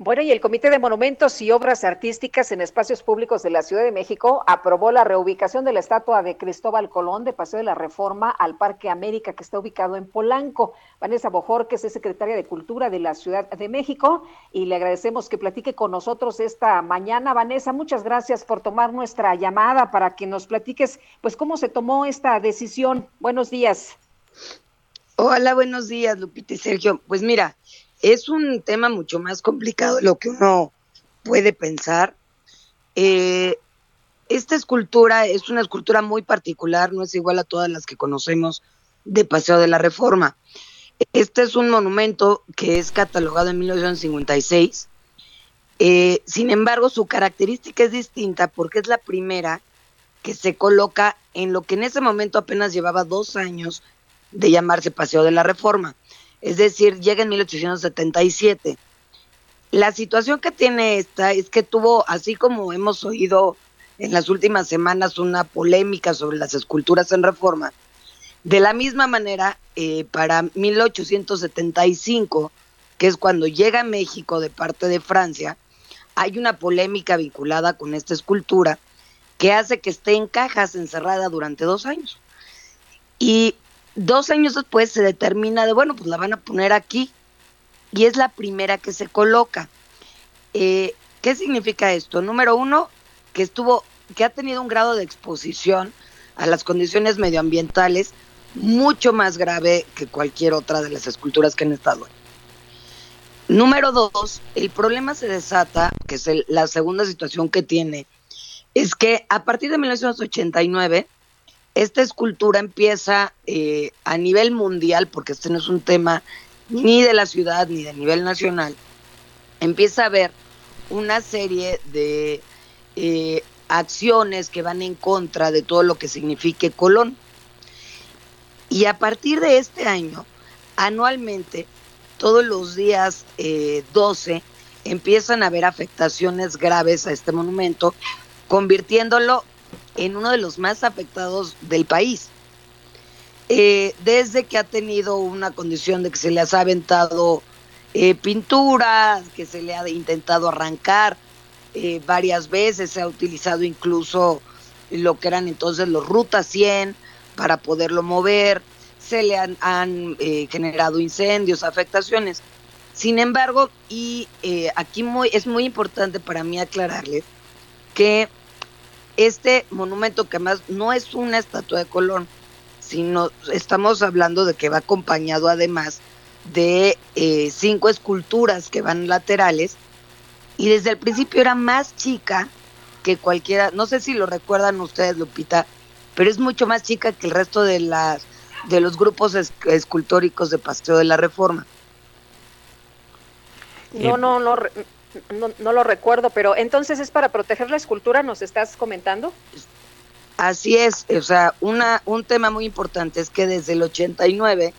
Bueno, y el Comité de Monumentos y Obras Artísticas en Espacios Públicos de la Ciudad de México aprobó la reubicación de la estatua de Cristóbal Colón de Paseo de la Reforma al Parque América, que está ubicado en Polanco. Vanessa Bojorques es secretaria de Cultura de la Ciudad de México y le agradecemos que platique con nosotros esta mañana. Vanessa, muchas gracias por tomar nuestra llamada para que nos platiques, pues, cómo se tomó esta decisión. Buenos días. Hola, buenos días, Lupita y Sergio. Pues mira, es un tema mucho más complicado de lo que uno puede pensar. Eh, esta escultura es una escultura muy particular, no es igual a todas las que conocemos de Paseo de la Reforma. Este es un monumento que es catalogado en 1956. Eh, sin embargo, su característica es distinta porque es la primera que se coloca en lo que en ese momento apenas llevaba dos años de llamarse Paseo de la Reforma es decir, llega en 1877. La situación que tiene esta es que tuvo, así como hemos oído en las últimas semanas una polémica sobre las esculturas en reforma, de la misma manera, eh, para 1875, que es cuando llega a México de parte de Francia, hay una polémica vinculada con esta escultura que hace que esté en cajas encerrada durante dos años. Y Dos años después se determina de, bueno, pues la van a poner aquí y es la primera que se coloca. Eh, ¿Qué significa esto? Número uno, que estuvo, que ha tenido un grado de exposición a las condiciones medioambientales mucho más grave que cualquier otra de las esculturas que han estado ahí. Número dos, el problema se desata, que es la segunda situación que tiene, es que a partir de 1989 esta escultura empieza eh, a nivel mundial, porque este no es un tema ni de la ciudad ni de nivel nacional, empieza a haber una serie de eh, acciones que van en contra de todo lo que signifique Colón. Y a partir de este año, anualmente, todos los días 12, eh, empiezan a haber afectaciones graves a este monumento, convirtiéndolo en uno de los más afectados del país. Eh, desde que ha tenido una condición de que se le ha aventado eh, pintura, que se le ha intentado arrancar eh, varias veces, se ha utilizado incluso lo que eran entonces los Ruta 100 para poderlo mover, se le han, generado incendios, afectaciones. Sin embargo, y aquí es muy importante para mí aclararles que este monumento que además no es una estatua de Colón, sino estamos hablando de que va acompañado además de eh, cinco esculturas que van laterales y desde el principio era más chica que cualquiera, no sé si lo recuerdan ustedes Lupita, pero es mucho más chica que el resto de las de los grupos escultóricos de Paseo de la Reforma. No, no, no, no, lo recuerdo, pero entonces es para proteger la escultura, ¿nos estás comentando? Así es, o sea, una, un tema muy importante es que desde el 89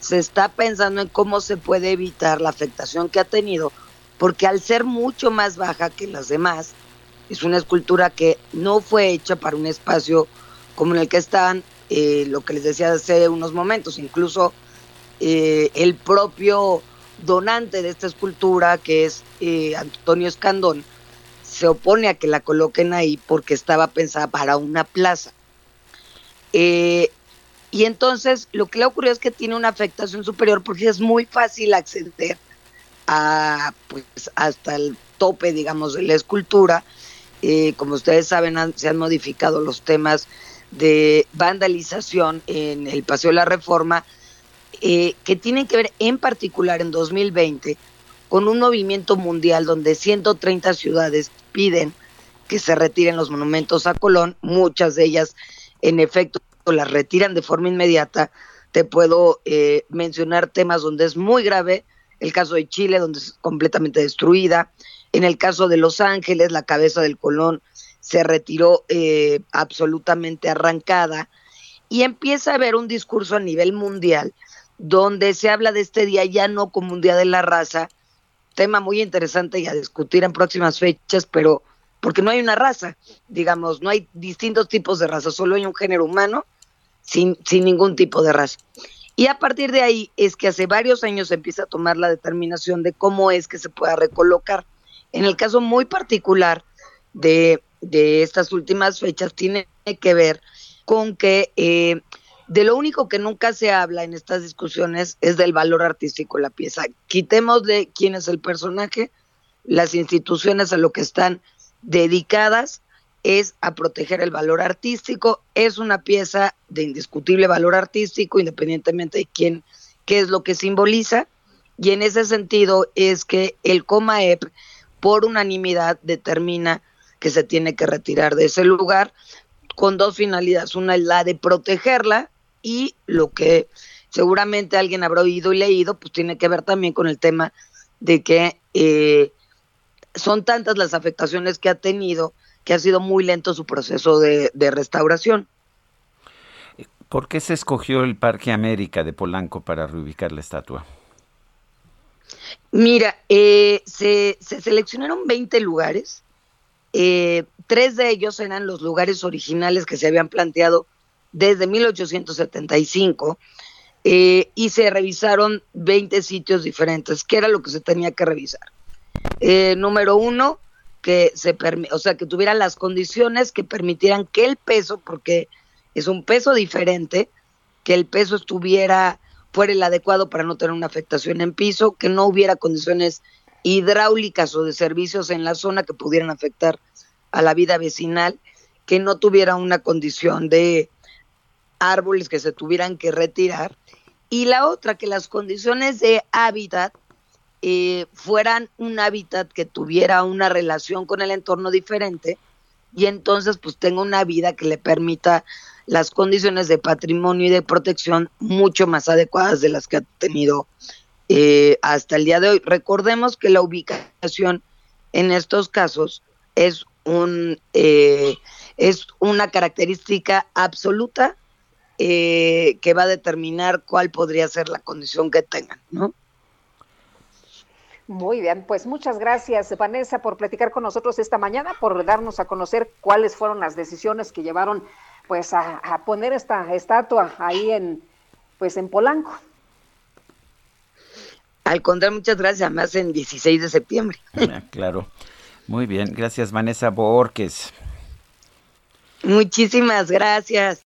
se está pensando en cómo se puede evitar la afectación que ha tenido, porque al ser mucho más baja que las demás, es una escultura que no fue hecha para un espacio como en el que están, eh, lo que les decía hace unos momentos, incluso eh, el propio donante de esta escultura, que es eh, Antonio Escandón, se opone a que la coloquen ahí porque estaba pensada para una plaza. Eh, y entonces lo que le ocurrió es que tiene una afectación superior porque es muy fácil acceder a, pues, hasta el tope, digamos, de la escultura. Eh, como ustedes saben, se han modificado los temas de vandalización en el Paseo de la Reforma eh, que tienen que ver en particular en 2020 con un movimiento mundial donde 130 ciudades piden que se retiren los monumentos a Colón, muchas de ellas en efecto las retiran de forma inmediata. Te puedo eh, mencionar temas donde es muy grave el caso de Chile, donde es completamente destruida, en el caso de Los Ángeles, la cabeza del Colón se retiró eh, absolutamente arrancada. Y empieza a haber un discurso a nivel mundial donde se habla de este día ya no como un día de la raza, tema muy interesante y a discutir en próximas fechas, pero porque no hay una raza, digamos, no hay distintos tipos de raza, solo hay un género humano sin, sin ningún tipo de raza. Y a partir de ahí es que hace varios años se empieza a tomar la determinación de cómo es que se pueda recolocar. En el caso muy particular de, de estas últimas fechas, tiene que ver con que eh, de lo único que nunca se habla en estas discusiones es del valor artístico de la pieza. Quitemos de quién es el personaje, las instituciones a lo que están dedicadas es a proteger el valor artístico. Es una pieza de indiscutible valor artístico, independientemente de quién, qué es lo que simboliza. Y en ese sentido es que el COMAEP, por unanimidad, determina que se tiene que retirar de ese lugar con dos finalidades. Una es la de protegerla y lo que seguramente alguien habrá oído y leído, pues tiene que ver también con el tema de que eh, son tantas las afectaciones que ha tenido que ha sido muy lento su proceso de, restauración. ¿Por qué se escogió el Parque América de Polanco para reubicar la estatua? Mira, eh, se, seleccionaron 20 lugares. Eh, tres de ellos eran los lugares originales que se habían planteado desde 1875 eh, y se revisaron 20 sitios diferentes, que era lo que se tenía que revisar. número uno, que se o sea, que tuvieran las condiciones que permitieran que el peso, porque es un peso diferente, que el peso estuviera fuera el adecuado para no tener una afectación en piso, que no hubiera condiciones hidráulicas o de servicios en la zona que pudieran afectar a la vida vecinal, que no tuviera una condición de árboles que se tuvieran que retirar, y la otra, que las condiciones de hábitat eh, fueran un hábitat que tuviera una relación con el entorno diferente y entonces pues tenga una vida que le permita las condiciones de patrimonio y de protección mucho más adecuadas de las que ha tenido eh, hasta el día de hoy. Recordemos que la ubicación en estos casos es un eh, es una característica absoluta que va a determinar cuál podría ser la condición que tengan, ¿no? Muy bien, pues muchas gracias Vanessa por platicar con nosotros esta mañana, por darnos a conocer cuáles fueron las decisiones que llevaron pues a, poner esta estatua ahí en pues en Polanco. Al contrario, muchas gracias, más en 16 de septiembre. Ah, claro. Muy bien, gracias Vanessa Borges. Muchísimas gracias.